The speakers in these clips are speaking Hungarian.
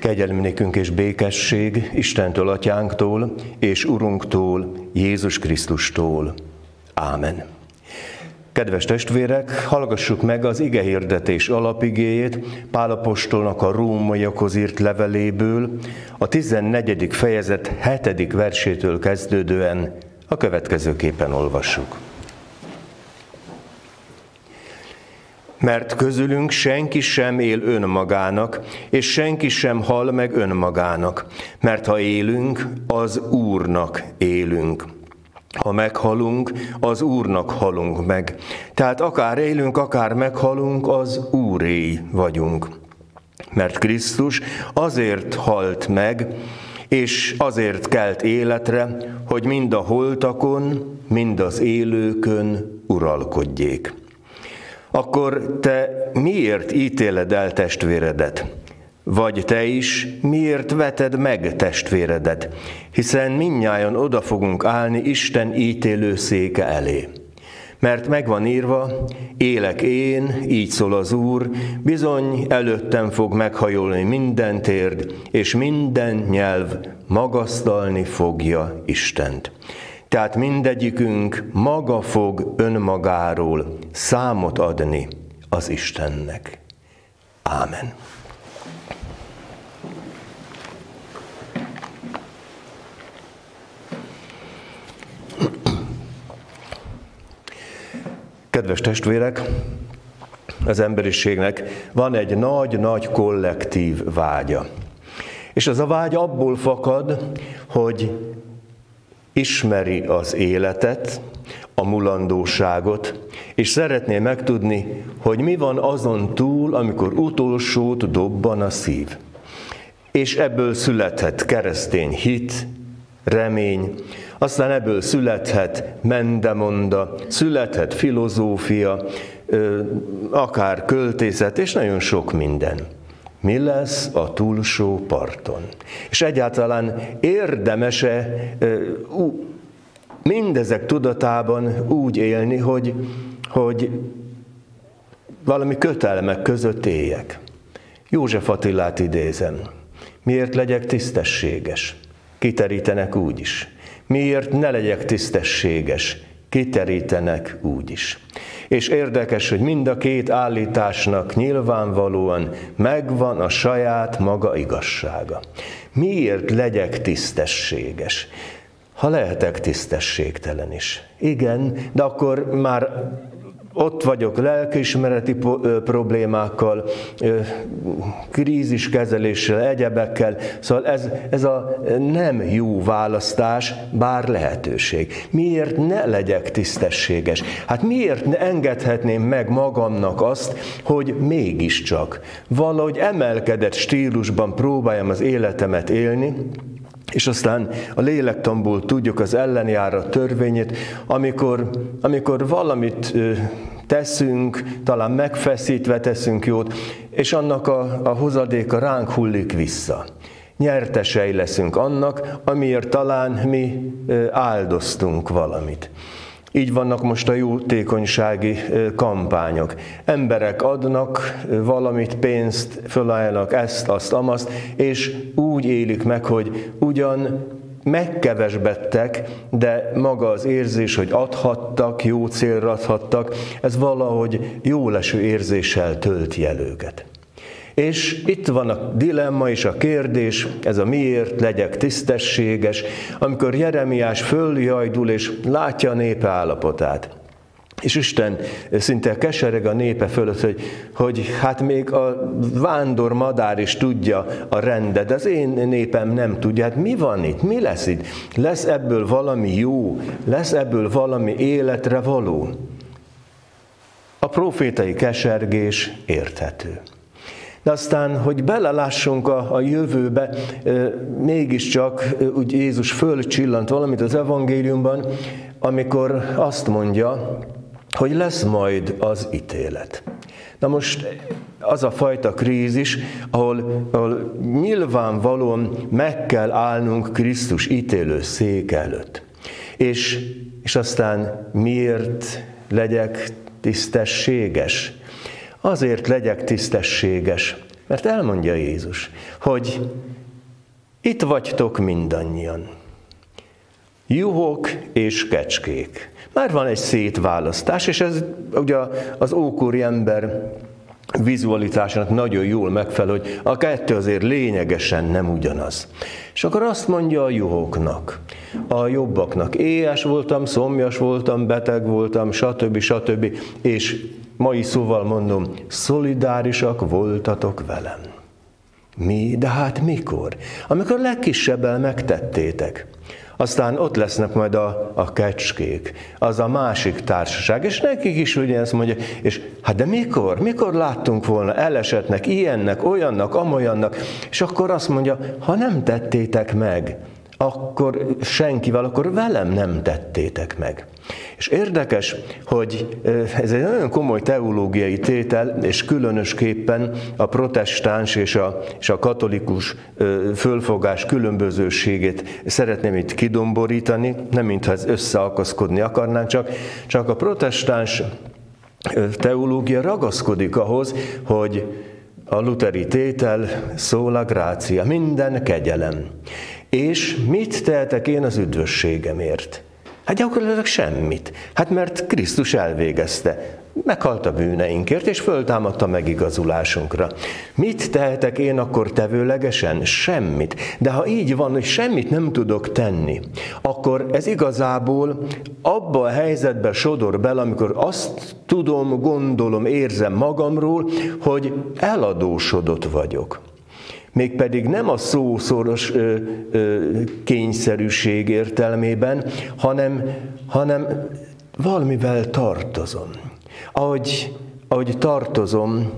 Kegyelmi nékünk és békesség Istentől, Atyánktól és Urunktól, Jézus Krisztustól. Ámen. Kedves testvérek, hallgassuk meg az ige hirdetés alapigéjét Pálapostolnak a rómaiakhoz írt leveléből, a 14. fejezet 7. versétől kezdődően a következőképpen olvassuk. Mert közülünk senki sem él önmagának, és senki sem hal meg önmagának, mert ha élünk, az Úrnak élünk. Ha meghalunk, az Úrnak halunk meg. Tehát akár élünk, akár meghalunk, az Úré vagyunk. Mert Krisztus azért halt meg, és azért kelt életre, hogy mind a holtakon, mind az élőkön uralkodjék akkor te miért ítéled el testvéredet? Vagy te is miért veted meg testvéredet? Hiszen minnyáján oda fogunk állni Isten ítélő széke elé. Mert megvan írva, élek én, így szól az Úr, bizony előttem fog meghajolni minden térd, és minden nyelv magasztalni fogja Istent. Tehát mindegyikünk maga fog önmagáról számot adni az Istennek. Ámen. Kedves testvérek, az emberiségnek van egy nagy-nagy kollektív vágya. És az a vágy abból fakad, hogy ismeri az életet, a mulandóságot, és szeretné megtudni, hogy mi van azon túl, amikor utolsót dobban a szív. És ebből születhet keresztény hit, remény, aztán ebből születhet mendemonda, születhet filozófia, akár költészet, és nagyon sok minden mi lesz a túlsó parton. És egyáltalán érdemese mindezek tudatában úgy élni, hogy, hogy valami kötelmek között éljek. József Attilát idézem. Miért legyek tisztességes? Kiterítenek úgy is. Miért ne legyek tisztességes? Kiterítenek úgy is. És érdekes, hogy mind a két állításnak nyilvánvalóan megvan a saját maga igazsága. Miért legyek tisztességes? Ha lehetek tisztességtelen is. Igen, de akkor már ott vagyok lelkiismereti problémákkal, kríziskezeléssel, egyebekkel. Szóval ez, ez a nem jó választás, bár lehetőség. Miért ne legyek tisztességes? Hát miért ne engedhetném meg magamnak azt, hogy mégiscsak valahogy emelkedett stílusban próbáljam az életemet élni, és aztán a lélektamból tudjuk az ellenjárat törvényét, amikor, amikor valamit teszünk, talán megfeszítve teszünk jót, és annak a, a hozadéka ránk hullik vissza. Nyertesei leszünk annak, amiért talán mi áldoztunk valamit. Így vannak most a jótékonysági kampányok. Emberek adnak valamit, pénzt, fölállnak ezt, azt, amazt, és úgy élik meg, hogy ugyan megkevesbettek, de maga az érzés, hogy adhattak, jó célra adhattak, ez valahogy jó leső érzéssel tölti el őket. És itt van a dilemma és a kérdés, ez a miért legyek tisztességes, amikor Jeremiás följajdul és látja a népe állapotát. És Isten szinte kesereg a népe fölött, hogy, hogy hát még a vándor madár is tudja a rendet, de az én népem nem tudja. Hát mi van itt? Mi lesz itt? Lesz ebből valami jó? Lesz ebből valami életre való? A profétai kesergés érthető. De aztán, hogy belelássunk a, a jövőbe, mégiscsak úgy Jézus fölcsillant valamit az evangéliumban, amikor azt mondja, hogy lesz majd az ítélet. Na most az a fajta krízis, ahol, ahol nyilvánvalóan meg kell állnunk Krisztus ítélő szék előtt. És, és aztán miért legyek tisztességes? Azért legyek tisztességes, Mert elmondja Jézus, hogy itt vagytok mindannyian. Juhok és kecskék. Már van egy szétválasztás, és ez ugye az ókori ember vizualitásának nagyon jól megfelel, hogy a kettő azért lényegesen nem ugyanaz. És akkor azt mondja a juhoknak, a jobbaknak, éhes voltam, szomjas voltam, beteg voltam, stb. stb. És mai szóval mondom, szolidárisak voltatok velem. Mi? De hát mikor? Amikor legkisebbel megtettétek. Aztán ott lesznek majd a, a kecskék, az a másik társaság, és nekik is ezt mondja, és hát de mikor? Mikor láttunk volna elesetnek, ilyennek, olyannak, amolyannak, és akkor azt mondja, ha nem tettétek meg, akkor senkivel, akkor velem nem tettétek meg. És érdekes, hogy ez egy nagyon komoly teológiai tétel, és különösképpen a protestáns és a, és a katolikus fölfogás különbözőségét szeretném itt kidomborítani, nem mintha ez összeakaszkodni akarnánk, csak, csak a protestáns teológia ragaszkodik ahhoz, hogy a luteri tétel szól a grácia, minden kegyelem. És mit tehetek én az üdvösségemért? Hát gyakorlatilag semmit. Hát mert Krisztus elvégezte. Meghalt a bűneinkért, és föltámadta megigazulásunkra. Mit tehetek én akkor tevőlegesen? Semmit. De ha így van, hogy semmit nem tudok tenni, akkor ez igazából abba a helyzetbe sodor bele, amikor azt tudom, gondolom, érzem magamról, hogy eladósodott vagyok mégpedig nem a szószoros ö, ö, kényszerűség értelmében, hanem, hanem valamivel tartozom. Ahogy, ahogy tartozom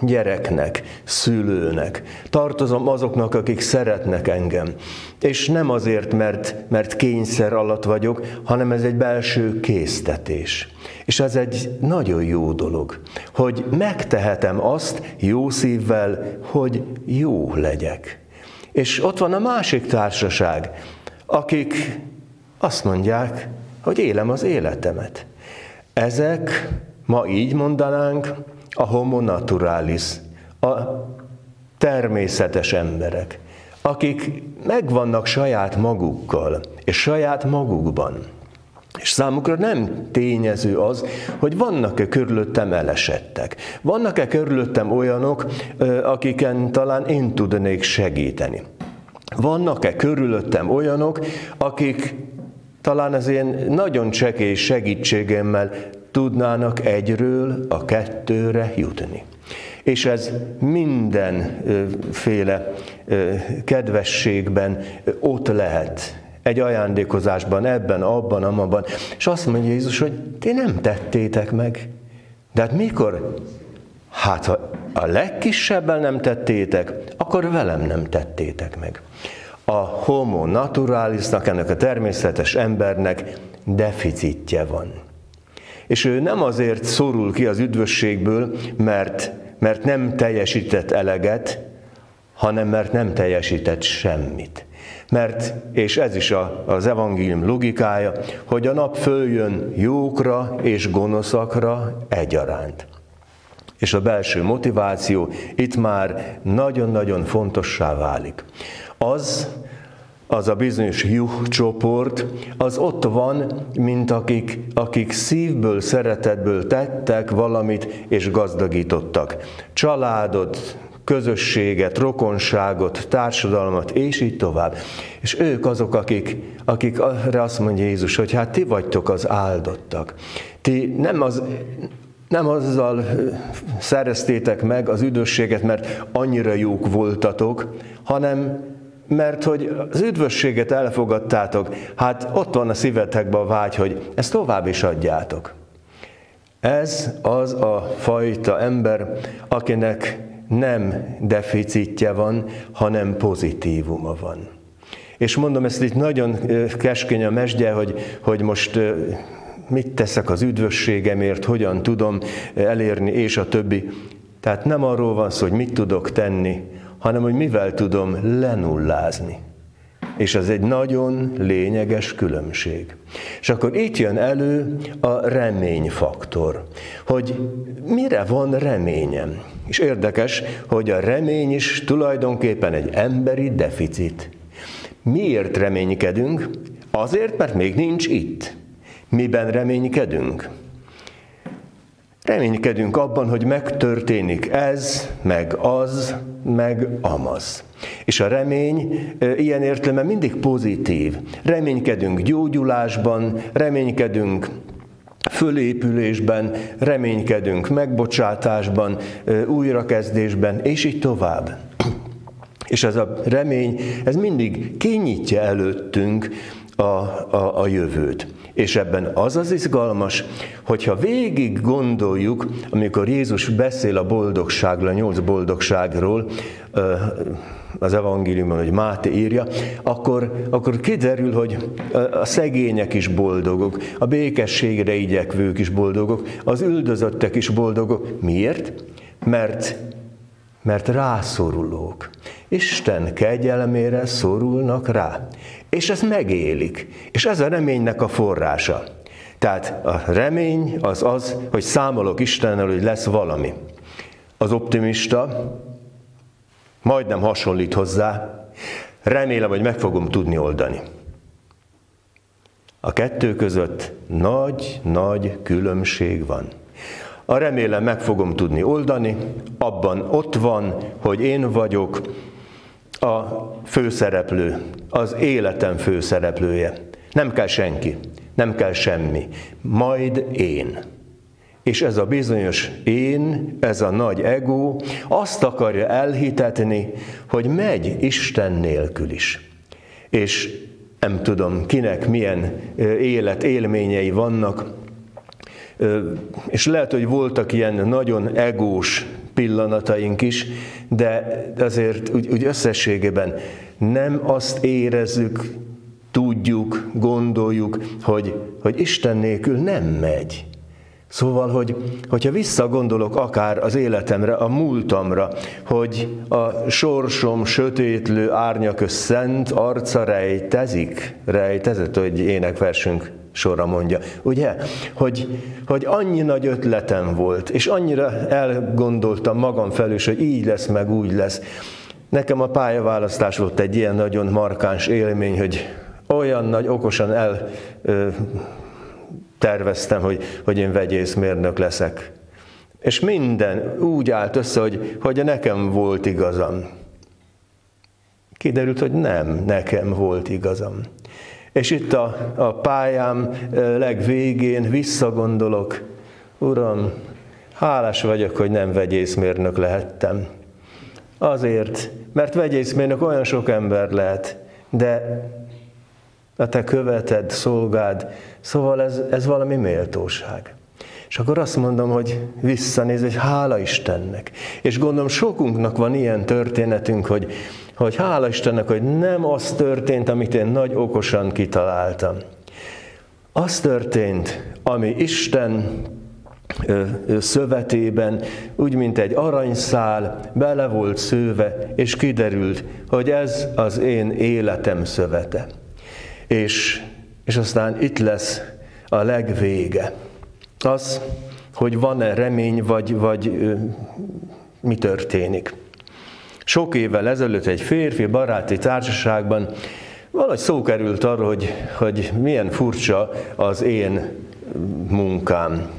gyereknek, szülőnek, tartozom azoknak, akik szeretnek engem. És nem azért, mert, mert kényszer alatt vagyok, hanem ez egy belső késztetés. És ez egy nagyon jó dolog, hogy megtehetem azt jó szívvel, hogy jó legyek. És ott van a másik társaság, akik azt mondják, hogy élem az életemet. Ezek, ma így mondanánk, a homo naturalis, a természetes emberek, akik megvannak saját magukkal és saját magukban. És számukra nem tényező az, hogy vannak-e körülöttem elesettek. Vannak-e körülöttem olyanok, akiken talán én tudnék segíteni. Vannak-e körülöttem olyanok, akik talán az én nagyon csekély segítségemmel tudnának egyről a kettőre jutni. És ez mindenféle kedvességben ott lehet, egy ajándékozásban, ebben, abban, amabban. És azt mondja Jézus, hogy ti nem tettétek meg. De hát mikor? Hát ha a legkisebben nem tettétek, akkor velem nem tettétek meg. A homo naturalisnak, ennek a természetes embernek deficitje van. És ő nem azért szorul ki az üdvösségből, mert, mert nem teljesített eleget, hanem mert nem teljesített semmit. Mert, és ez is a, az evangélium logikája, hogy a nap följön jókra és gonoszakra egyaránt. És a belső motiváció itt már nagyon-nagyon fontossá válik. Az, az a bizonyos juh csoport, az ott van, mint akik, akik szívből, szeretetből tettek valamit és gazdagítottak. Családot, közösséget, rokonságot, társadalmat, és így tovább. És ők azok, akik, akik arra azt mondja Jézus, hogy hát ti vagytok az áldottak. Ti nem az, nem azzal szereztétek meg az üdvösséget, mert annyira jók voltatok, hanem mert hogy az üdvösséget elfogadtátok, hát ott van a szívetekben a vágy, hogy ezt tovább is adjátok. Ez az a fajta ember, akinek nem deficitje van, hanem pozitívuma van. És mondom, ezt itt nagyon keskeny a mesdje, hogy, hogy most mit teszek az üdvösségemért, hogyan tudom elérni, és a többi. Tehát nem arról van szó, hogy mit tudok tenni, hanem hogy mivel tudom lenullázni. És ez egy nagyon lényeges különbség. És akkor itt jön elő a reményfaktor, hogy mire van reményem. És érdekes, hogy a remény is tulajdonképpen egy emberi deficit. Miért reménykedünk? Azért, mert még nincs itt. Miben reménykedünk? Reménykedünk abban, hogy megtörténik ez, meg az, meg amaz. És a remény ilyen értelemben mindig pozitív. Reménykedünk gyógyulásban, reménykedünk fölépülésben, reménykedünk megbocsátásban, újrakezdésben, és így tovább. És ez a remény, ez mindig kinyitja előttünk a, a, a jövőt. És ebben az az izgalmas, hogyha végig gondoljuk, amikor Jézus beszél a boldogságról, a nyolc boldogságról, az evangéliumban, hogy Máté írja, akkor, akkor kiderül, hogy a szegények is boldogok, a békességre igyekvők is boldogok, az üldözöttek is boldogok. Miért? Mert, mert rászorulók. Isten kegyelmére szorulnak rá. És ezt megélik. És ez a reménynek a forrása. Tehát a remény az az, hogy számolok Istennel, hogy lesz valami. Az optimista majdnem hasonlít hozzá, remélem, hogy meg fogom tudni oldani. A kettő között nagy-nagy különbség van. A remélem meg fogom tudni oldani, abban ott van, hogy én vagyok a főszereplő, az életem főszereplője. Nem kell senki, nem kell semmi, majd én. És ez a bizonyos én, ez a nagy ego azt akarja elhitetni, hogy megy Isten nélkül is. És nem tudom, kinek milyen élet élményei vannak, és lehet, hogy voltak ilyen nagyon egós pillanataink is, de azért úgy, úgy összességében nem azt érezzük, tudjuk, gondoljuk, hogy, hogy Isten nélkül nem megy. Szóval, hogy, hogyha visszagondolok akár az életemre, a múltamra, hogy a sorsom sötétlő árnyakös szent arca rejtezik, rejtezett, hogy énekversünk sorra mondja, ugye? Hogy, hogy annyi nagy ötletem volt, és annyira elgondoltam magam felül, hogy így lesz, meg úgy lesz. Nekem a pályaválasztás volt egy ilyen nagyon markáns élmény, hogy olyan nagy, okosan el terveztem, hogy, hogy én vegyészmérnök leszek. És minden úgy állt össze, hogy, hogy nekem volt igazam. Kiderült, hogy nem, nekem volt igazam. És itt a, a pályám legvégén visszagondolok, Uram, hálás vagyok, hogy nem vegyészmérnök lehettem. Azért, mert vegyészmérnök olyan sok ember lehet, de a te követed, szolgád, szóval ez, ez valami méltóság. És akkor azt mondom, hogy visszanéz, hogy hála Istennek. És gondolom sokunknak van ilyen történetünk, hogy, hogy hála Istennek, hogy nem az történt, amit én nagy okosan kitaláltam. Az történt, ami Isten szövetében, úgy, mint egy aranyszál, bele volt szőve, és kiderült, hogy ez az én életem szövete és, és aztán itt lesz a legvége. Az, hogy van-e remény, vagy, vagy mi történik. Sok évvel ezelőtt egy férfi baráti társaságban valahogy szó került arra, hogy, hogy milyen furcsa az én munkám.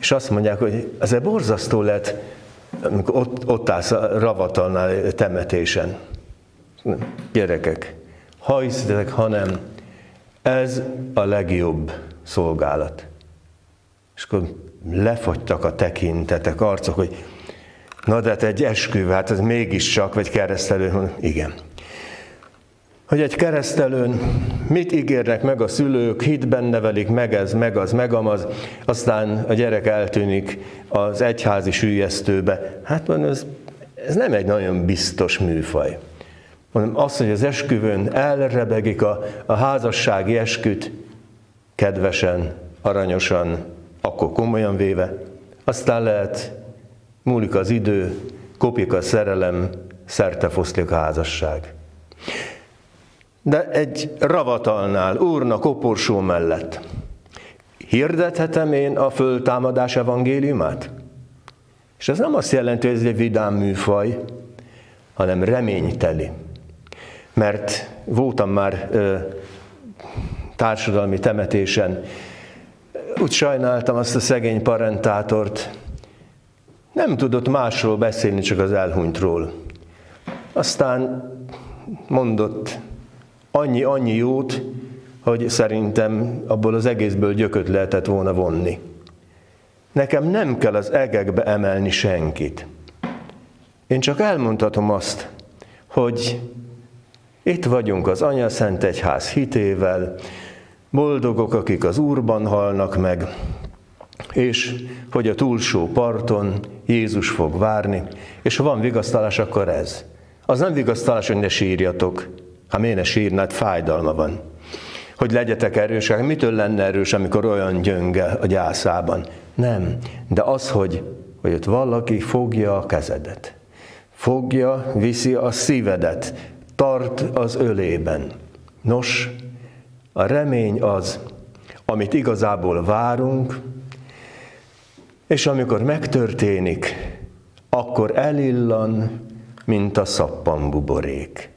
És azt mondják, hogy ez egy borzasztó lett, amikor ott, ott állsz a ravatalnál temetésen. Gyerekek, ha hiszitek, hanem ez a legjobb szolgálat. És akkor lefagytak a tekintetek, arcok, hogy na de hát egy esküvő, hát ez mégiscsak, vagy keresztelő, igen. Hogy egy keresztelőn mit ígérnek meg a szülők, hitben nevelik meg ez, meg az, meg amaz, aztán a gyerek eltűnik az egyházi sűjesztőbe. Hát mondom, ez, ez nem egy nagyon biztos műfaj hanem az, hogy az esküvőn elrebegik a, a házassági esküt, kedvesen, aranyosan, akkor komolyan véve, aztán lehet, múlik az idő, kopik a szerelem, szerte foszlik a házasság. De egy ravatalnál, úrna koporsó mellett, hirdethetem én a föltámadás evangéliumát? És ez nem azt jelenti, hogy ez egy vidám műfaj, hanem reményteli. Mert voltam már ö, társadalmi temetésen, úgy sajnáltam azt a szegény parentátort, nem tudott másról beszélni, csak az elhunytról. Aztán mondott annyi-annyi jót, hogy szerintem abból az egészből gyököt lehetett volna vonni. Nekem nem kell az egekbe emelni senkit. Én csak elmondhatom azt, hogy itt vagyunk az Anya Szent Egyház hitével, boldogok, akik az Úrban halnak meg, és hogy a túlsó parton Jézus fog várni, és ha van vigasztalás, akkor ez. Az nem vigasztalás, hogy ne sírjatok. Ha miért ne sírnád, fájdalma van. Hogy legyetek erősek. Mitől lenne erős, amikor olyan gyönge a gyászában? Nem. De az, hogy, hogy ott valaki fogja a kezedet. Fogja, viszi a szívedet. Tart az ölében. Nos, a remény az, amit igazából várunk, és amikor megtörténik, akkor elillan, mint a szappanbuborék.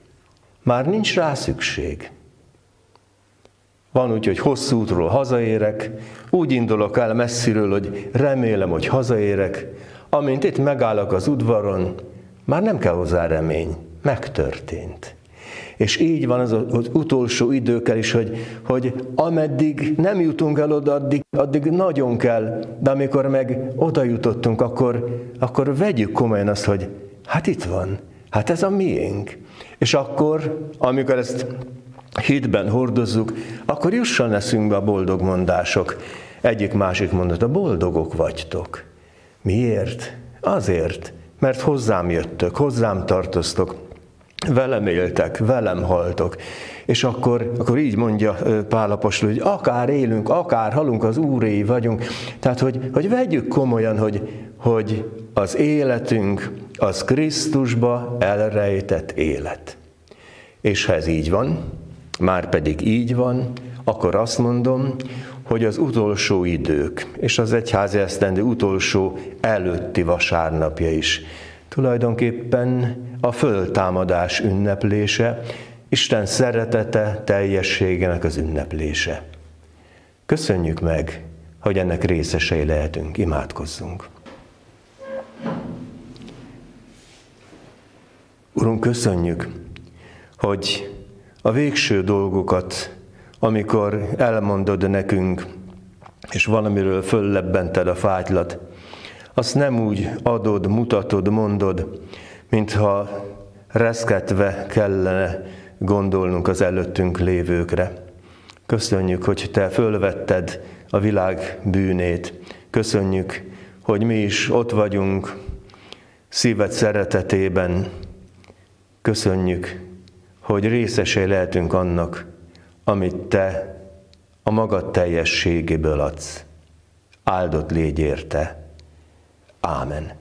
Már nincs rá szükség. Van úgy, hogy hosszú útról hazaérek, úgy indulok el messziről, hogy remélem, hogy hazaérek, amint itt megállok az udvaron, már nem kell hozzá remény, megtörtént. És így van az, az utolsó időkkel is, hogy, hogy ameddig nem jutunk el oda, addig, addig nagyon kell, de amikor meg oda jutottunk, akkor, akkor vegyük komolyan azt, hogy hát itt van, hát ez a miénk. És akkor, amikor ezt hitben hordozzuk, akkor jusson eszünkbe a boldog mondások. Egyik másik mondat, a boldogok vagytok. Miért? Azért, mert hozzám jöttök, hozzám tartoztok, velem éltek, velem haltok. És akkor, akkor így mondja Pálapostól, hogy akár élünk, akár halunk, az úréi vagyunk. Tehát, hogy, hogy vegyük komolyan, hogy, hogy az életünk az Krisztusba elrejtett élet. És ha ez így van, már pedig így van, akkor azt mondom, hogy az utolsó idők, és az egyházi esztendő utolsó előtti vasárnapja is tulajdonképpen a föltámadás ünneplése, Isten szeretete teljességének az ünneplése. Köszönjük meg, hogy ennek részesei lehetünk, imádkozzunk. Urunk, köszönjük, hogy a végső dolgokat, amikor elmondod nekünk, és valamiről föllebbented a fátylat, azt nem úgy adod, mutatod, mondod, mintha reszketve kellene gondolnunk az előttünk lévőkre. Köszönjük, hogy Te fölvetted a világ bűnét. Köszönjük, hogy mi is ott vagyunk szíved szeretetében. Köszönjük, hogy részesei lehetünk annak, amit Te a magad teljességéből adsz. Áldott légy érte. Ámen.